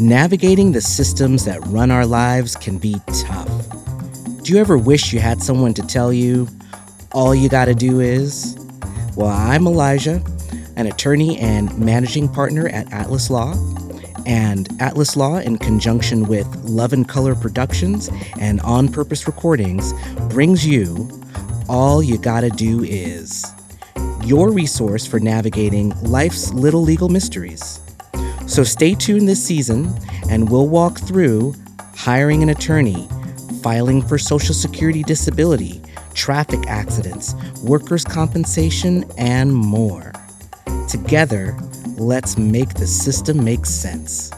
Navigating the systems that run our lives can be tough. Do you ever wish you had someone to tell you, all you gotta do is? Well, I'm Elijah, an attorney and managing partner at Atlas Law. And Atlas Law, in conjunction with Love and Color Productions and On Purpose Recordings, brings you All You Gotta Do Is, your resource for navigating life's little legal mysteries. So stay tuned this season, and we'll walk through hiring an attorney, filing for Social Security disability, traffic accidents, workers' compensation, and more. Together, let's make the system make sense.